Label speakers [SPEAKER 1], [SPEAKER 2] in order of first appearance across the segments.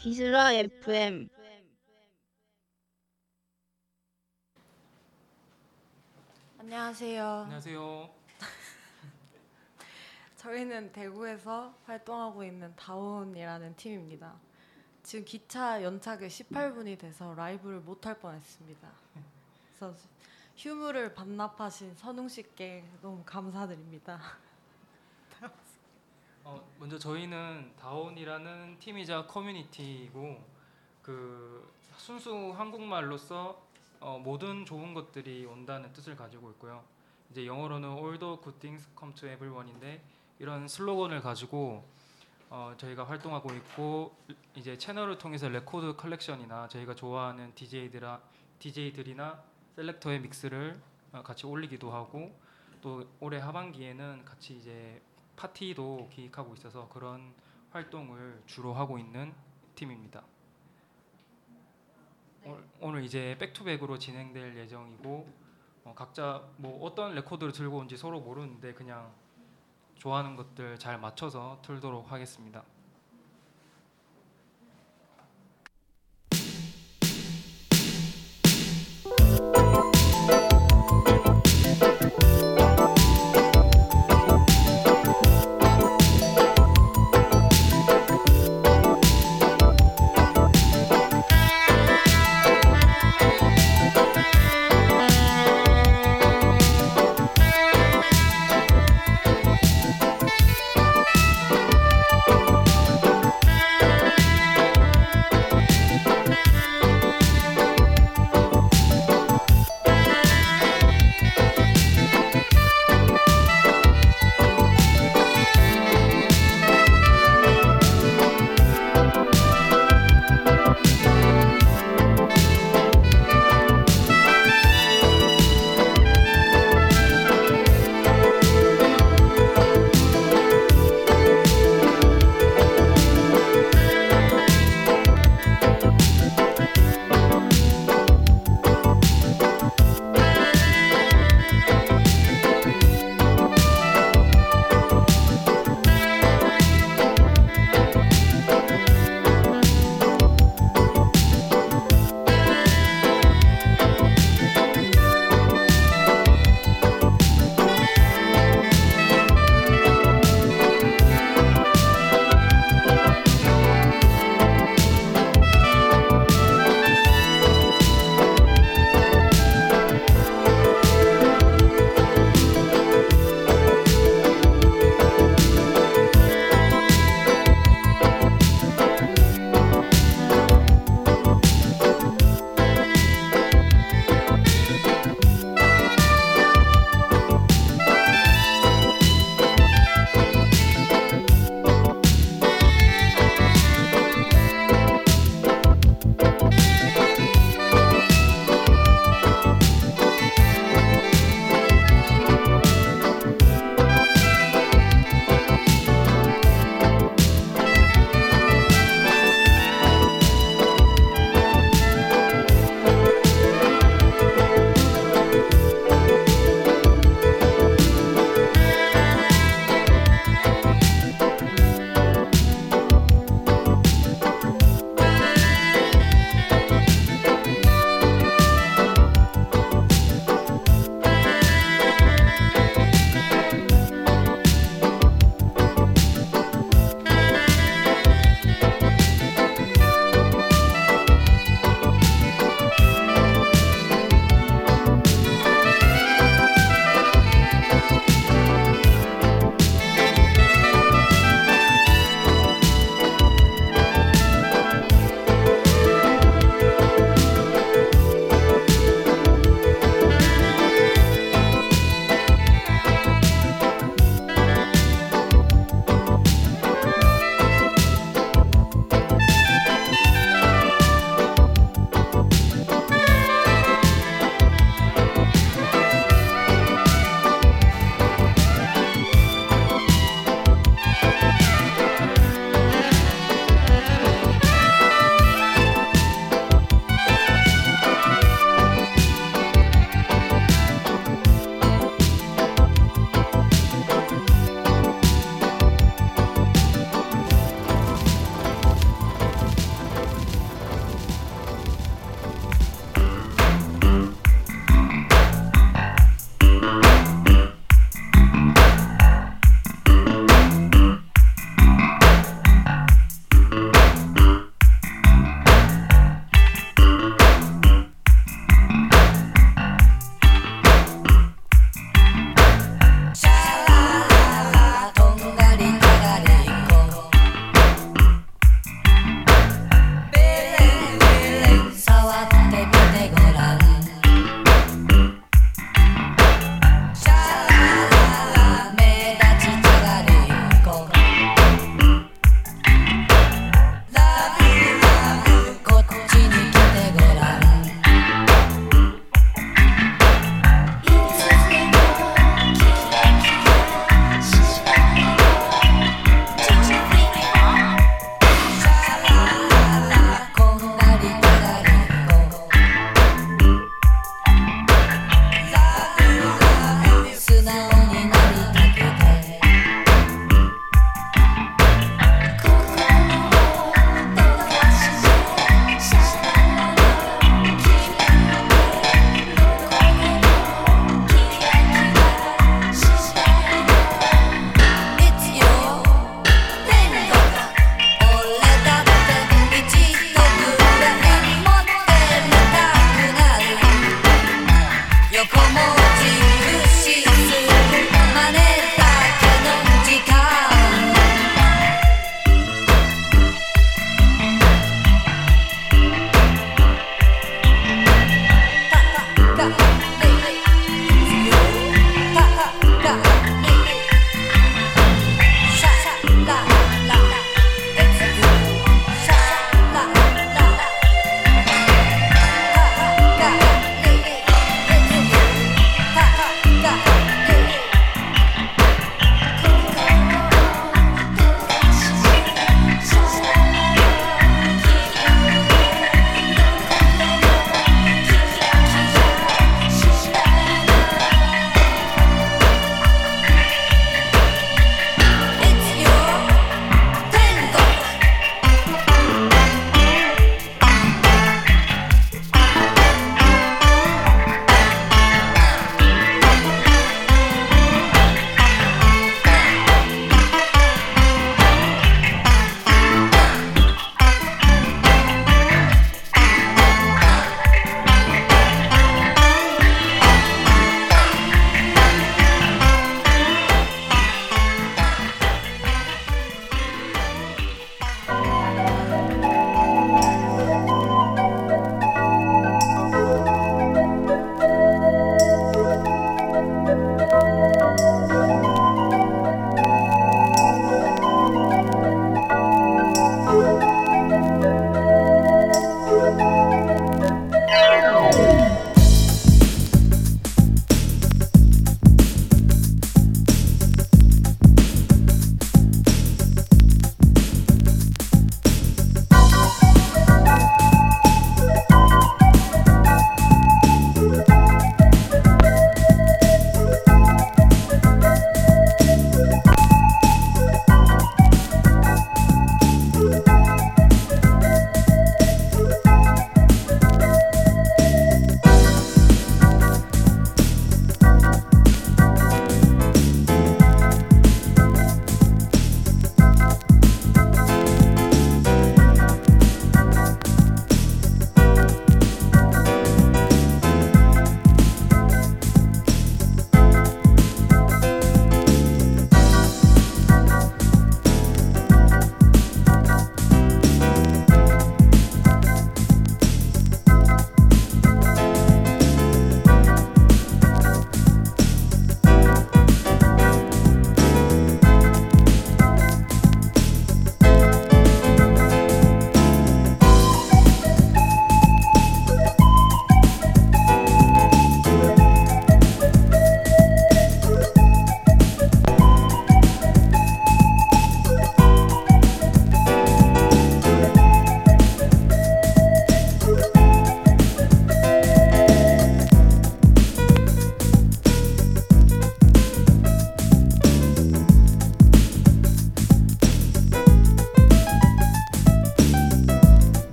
[SPEAKER 1] 기스라 FM
[SPEAKER 2] 안녕하세요.
[SPEAKER 3] 안녕하세요.
[SPEAKER 2] 저희는 대구에서 활동하고 있는 다운이라는 팀입니다. 지금 기차 연착이 18분이 돼서 라이브를 못할 뻔했습니다. 그래서 휴무를 반납하신 선웅 씨께 너무 감사드립니다.
[SPEAKER 3] 어, 먼저 저희는 다온이라는 팀이자 커뮤니티이고 그 순수 한국말로서 어, 모든 좋은 것들이 온다는 뜻을 가지고 있고요. 이제 영어로는 All the good things come to everyone인데 이런 슬로건을 가지고 어, 저희가 활동하고 있고 이제 채널을 통해서 레코드 컬렉션이나 저희가 좋아하는 DJ들아 DJ들이나 selector의 믹스를 어, 같이 올리기도 하고 또 올해 하반기에는 같이 이제 파티도 기획하고 있어서 그런 활동을 주로 하고 있는 팀입니다. 오늘, 오늘 이제 back to back으로 진행될 예정이고 어, 각자 뭐 어떤 레코드를 들고 온지 서로 모르는데 그냥 좋아하는 것들 잘 맞춰서 틀도록 하겠습니다.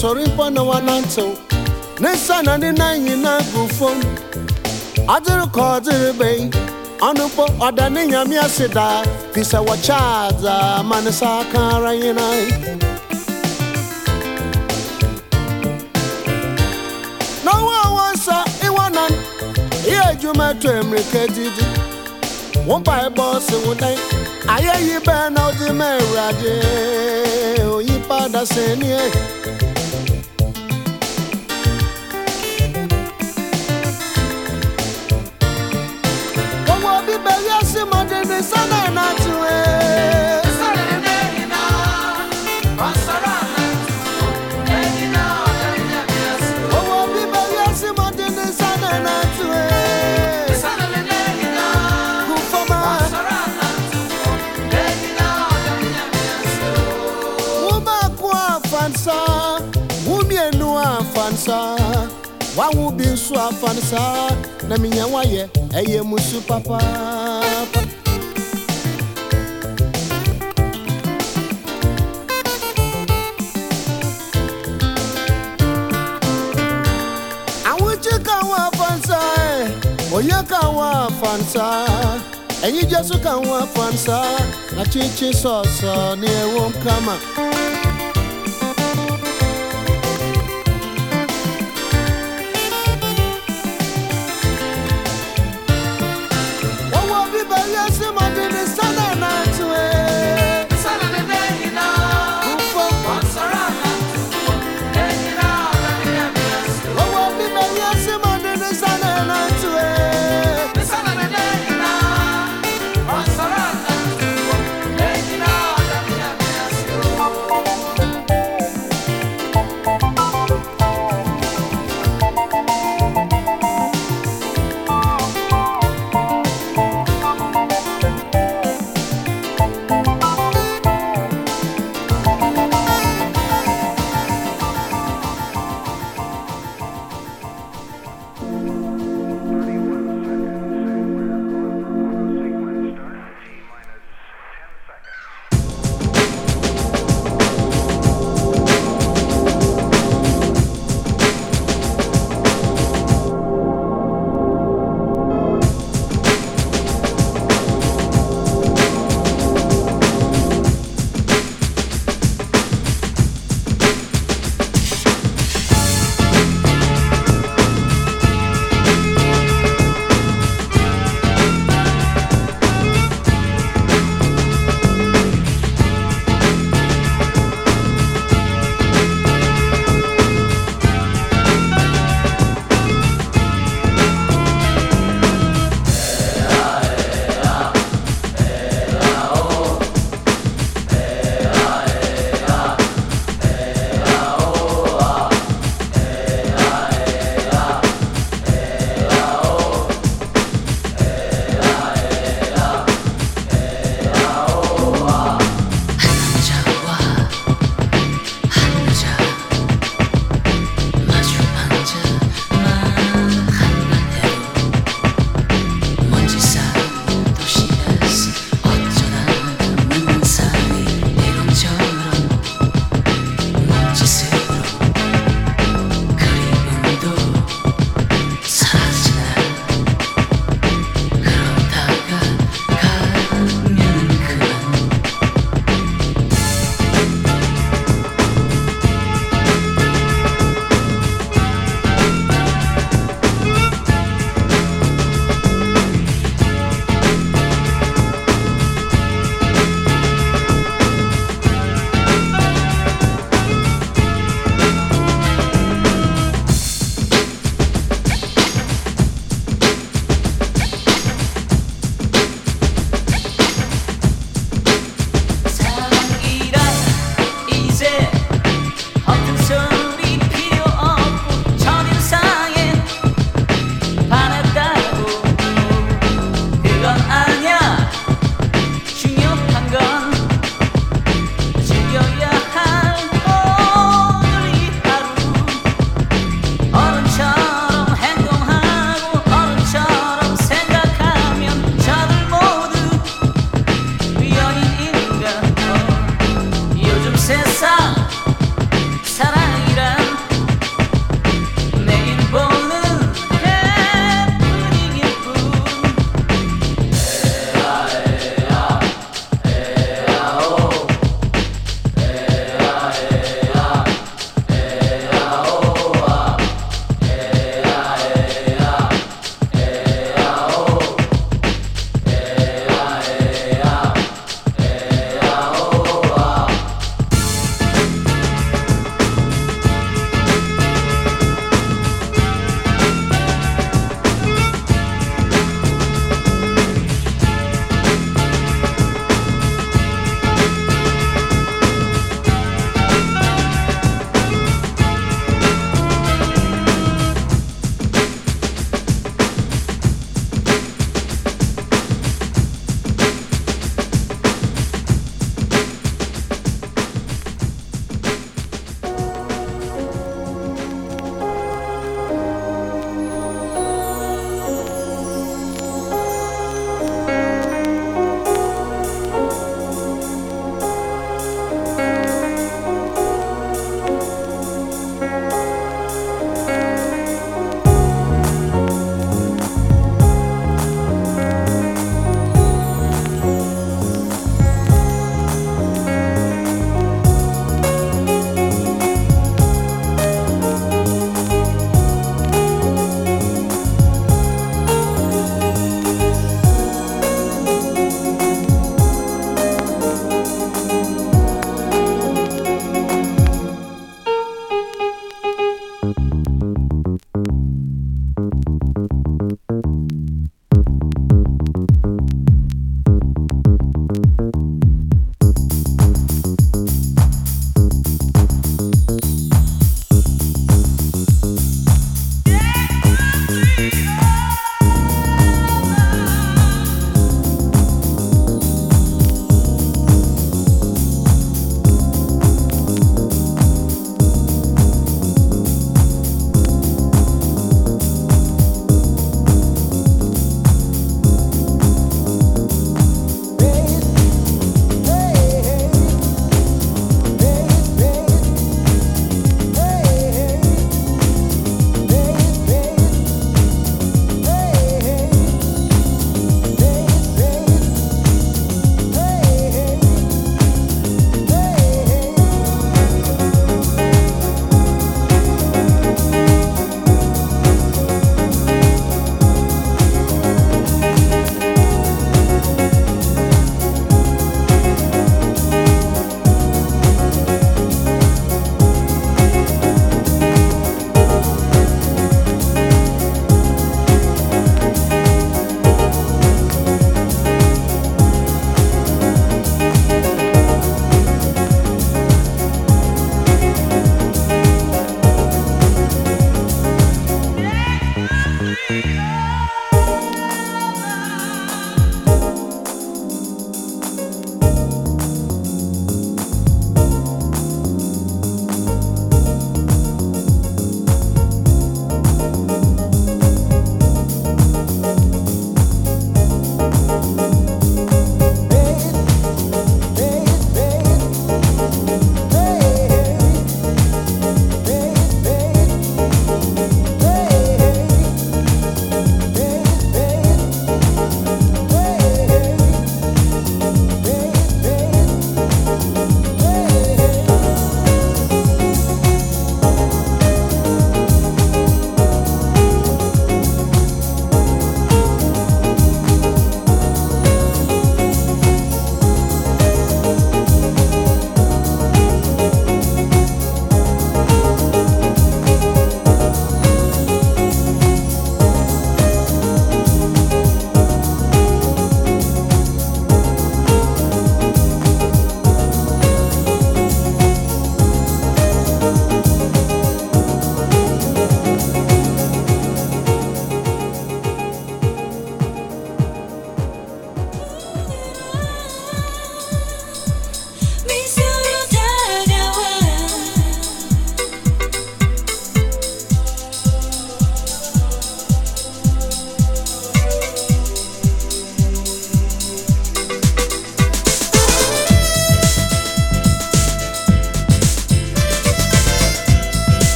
[SPEAKER 4] sọrọ ịkpọ n'ụwa na ntụ n'ịsa na ndị na-enyi na-agụ fon. Adịrị ka ọ dịrịbe ọnụkpọ ọdanịnyam ya si daa pisa wachaza manịsa aka ara anyị na n'ọnwa ọnwa nsọ ịwa na ihe ejuma etu didi wọ́pà ẹ̀bọ sìnwó dẹ́ ayé yìí bẹ́ẹ̀ náà ó di mẹ́rin adé òyípadà. Afansa wawo bi nso afansa na menya wayɛ ɛyɛ musu papaapa oyè káwọn àfàǹsà ẹ̀yin jésù káwọn fansa, na chinchin sọ̀ọ̀sọ̀ ni ẹ̀wọ̀n kama.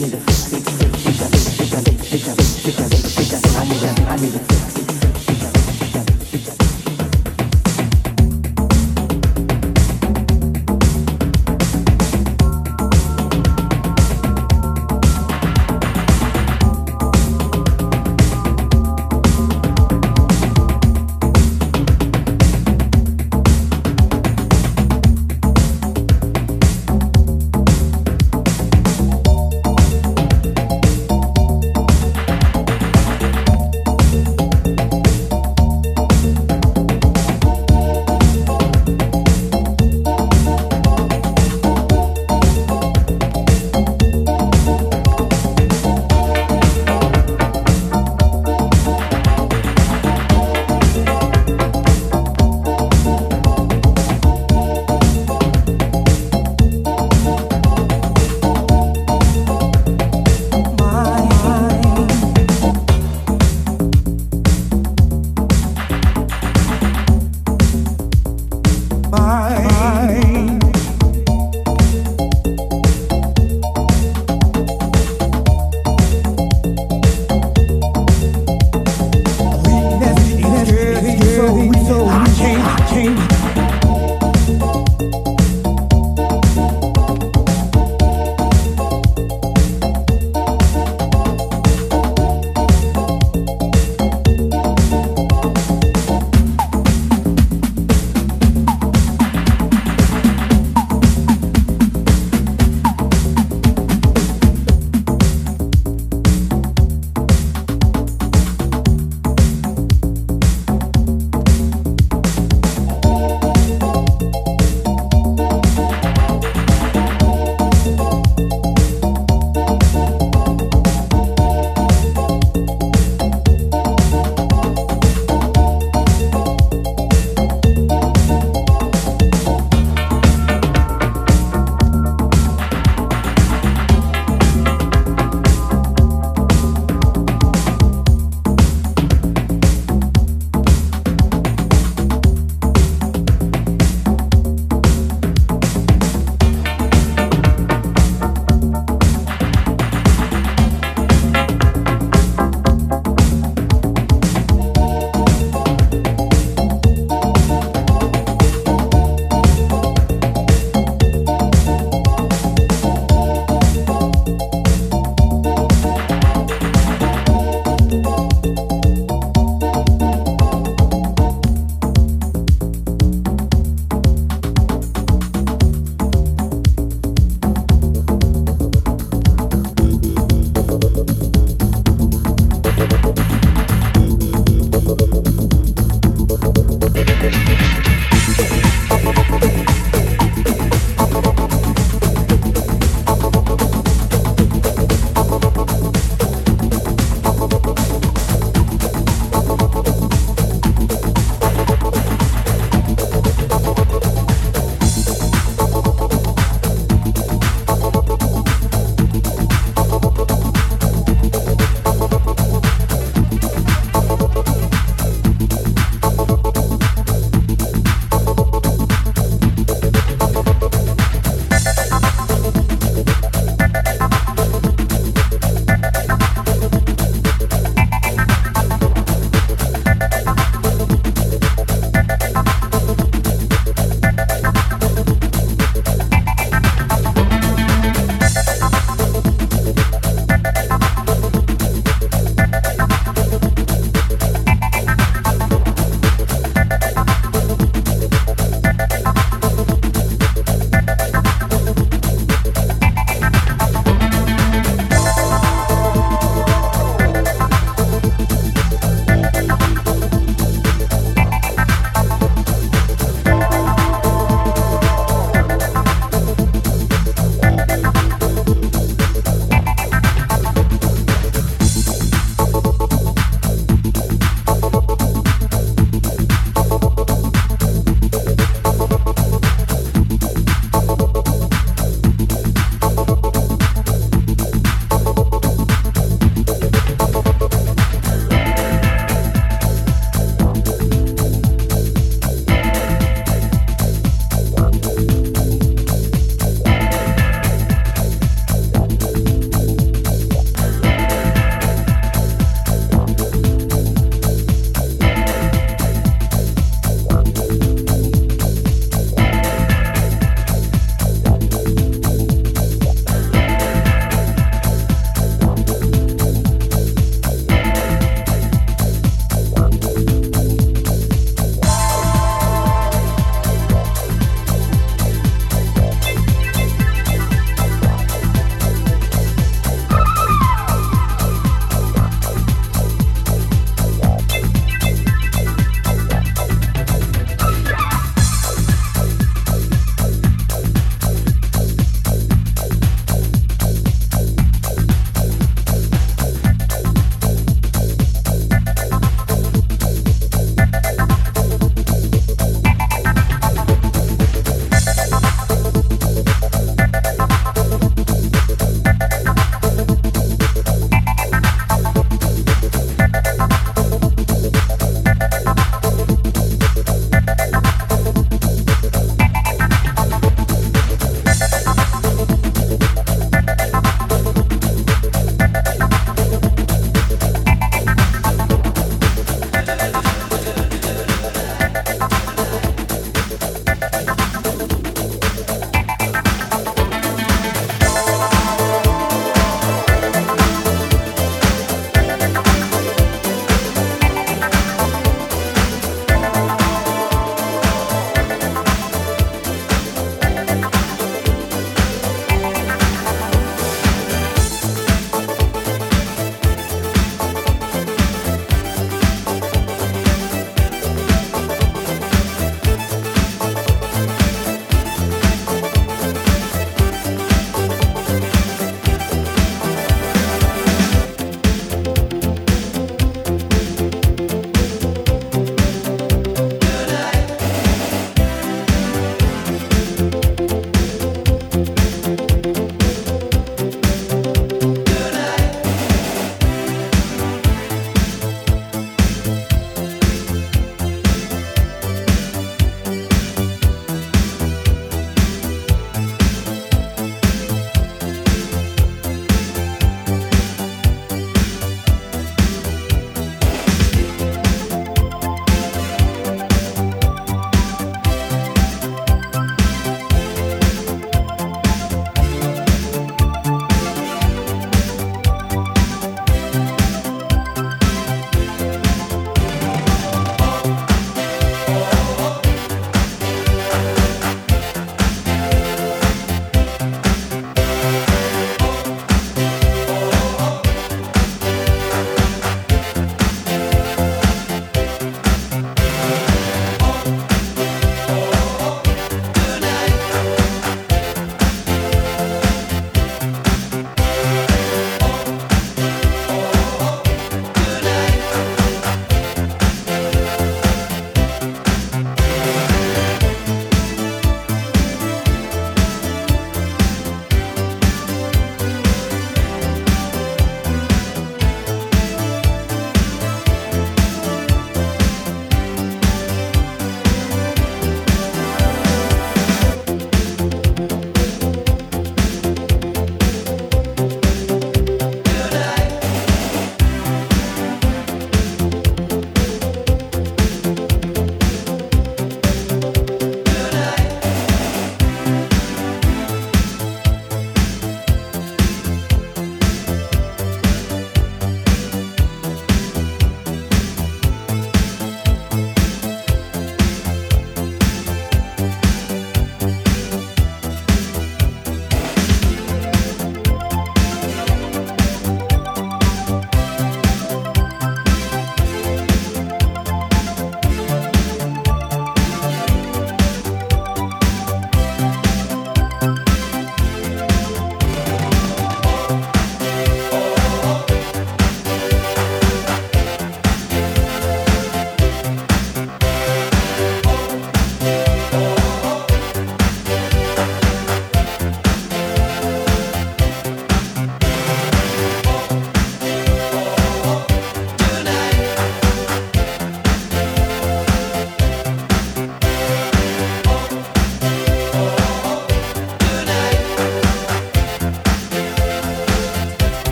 [SPEAKER 4] I need a
[SPEAKER 5] fix.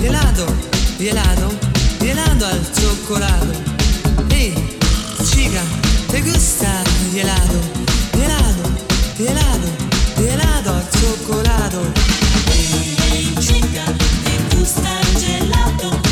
[SPEAKER 5] gelato, gelato, gelato al cioccolato.
[SPEAKER 6] Ehi, hey, chica, te gusta
[SPEAKER 5] gelato, gelato, gelato, gelato al cioccolato. Ehi, hey, chica,
[SPEAKER 6] te gusta
[SPEAKER 5] gelato.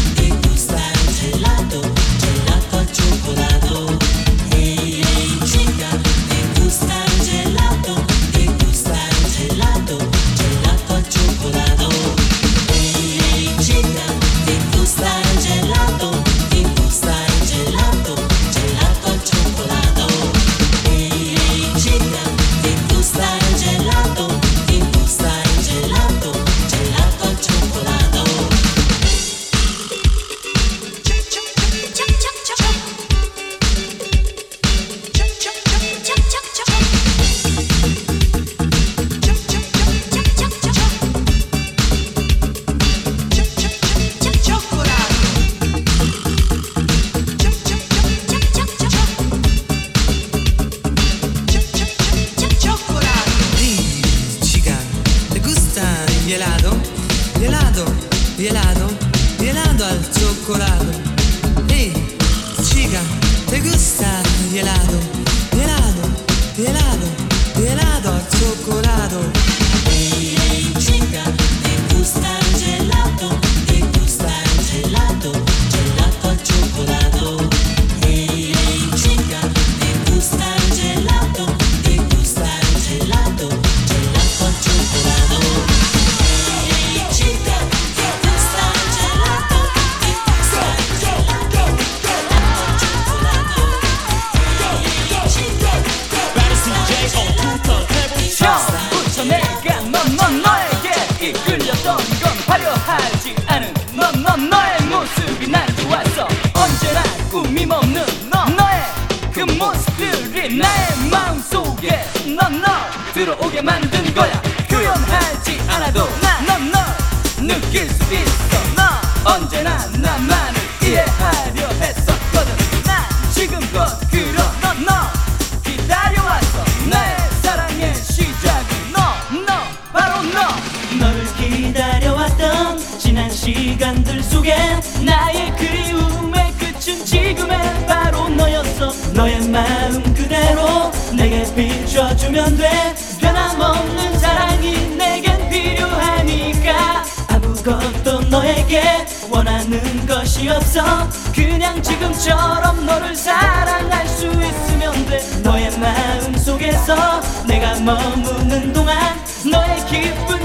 [SPEAKER 7] 내가 머무는 동안 너의
[SPEAKER 6] 기쁨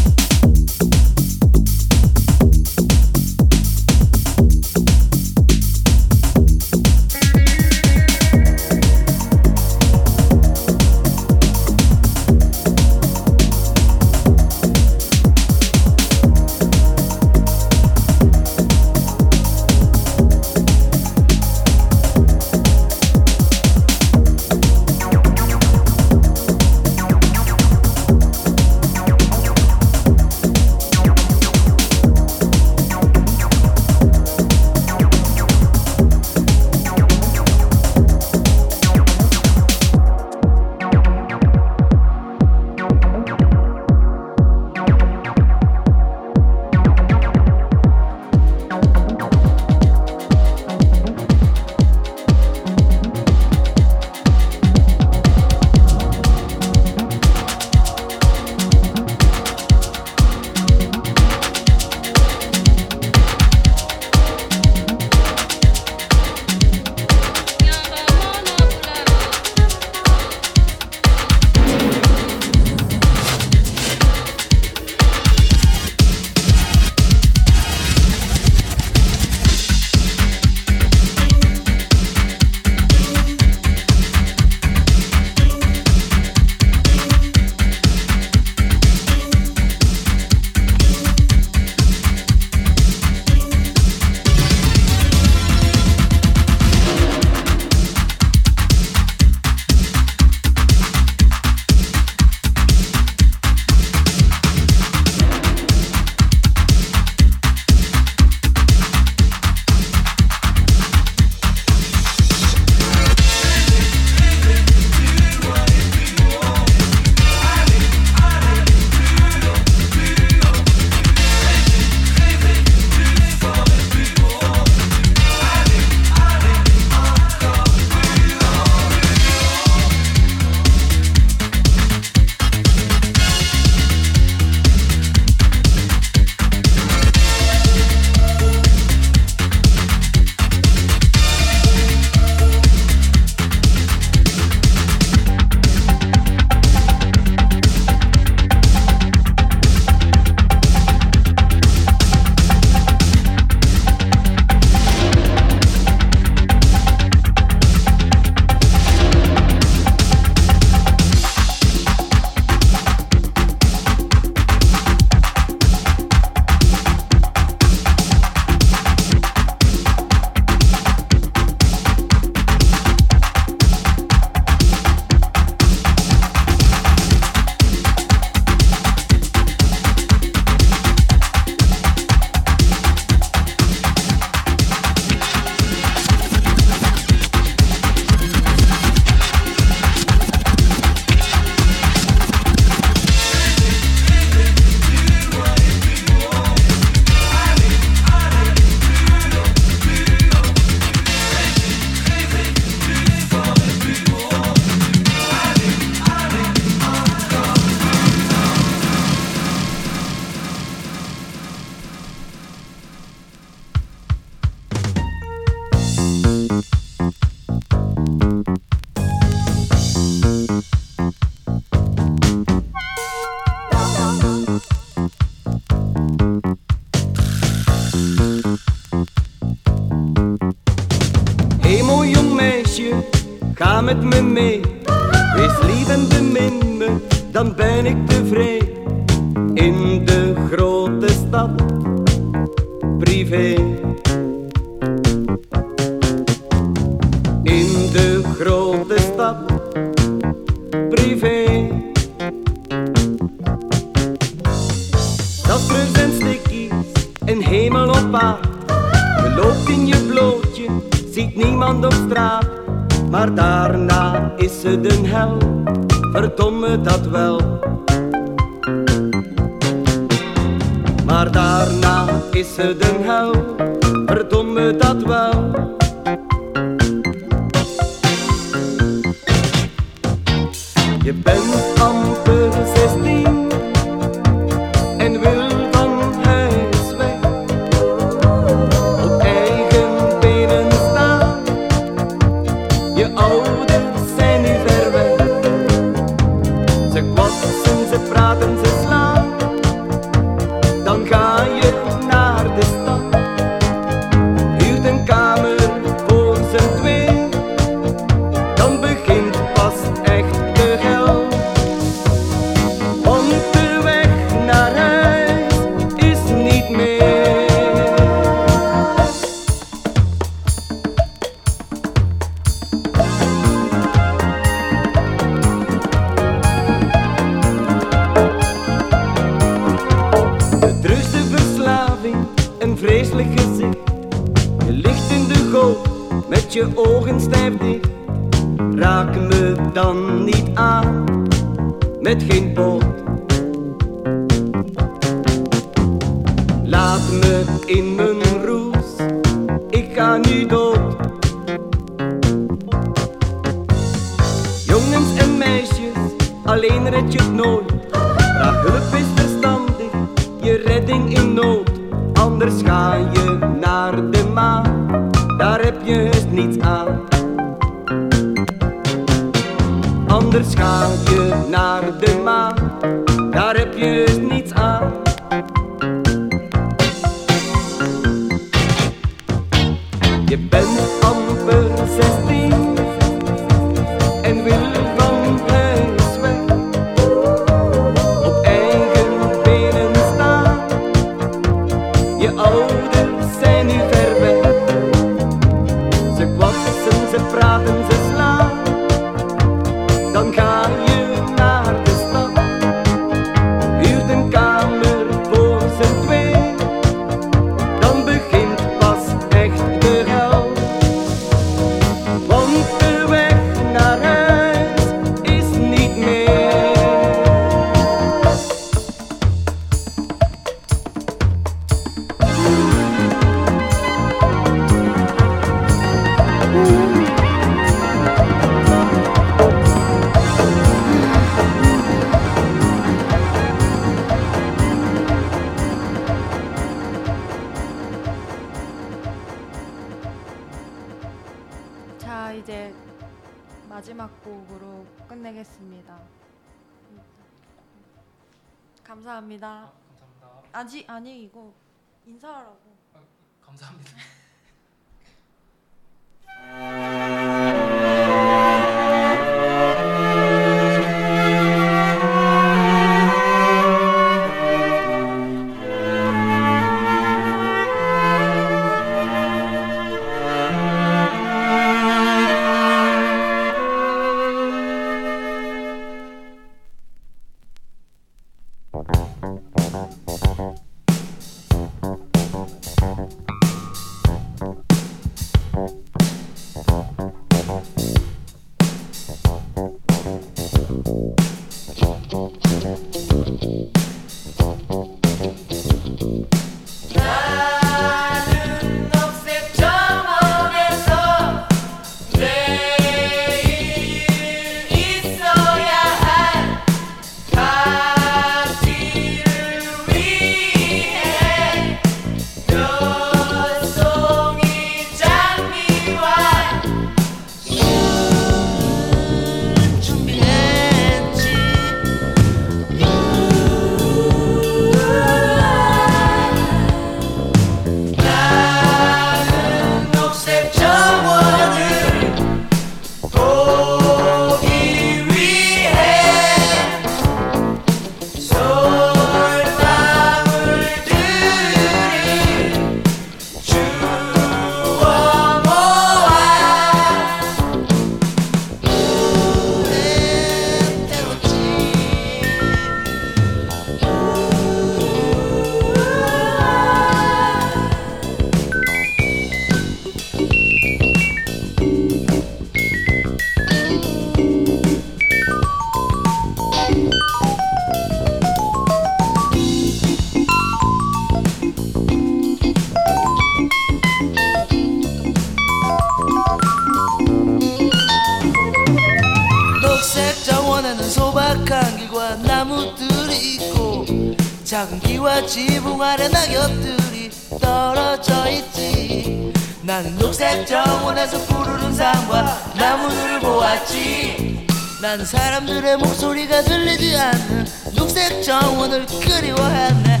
[SPEAKER 6] 지붕 아래 낙엽들이 떨어져 있지. 나는 녹색 정원에서 푸르른 산과 나무들을 보았지. 나는 사람들의 목소리가 들리지 않는 녹색 정원을 그리워했네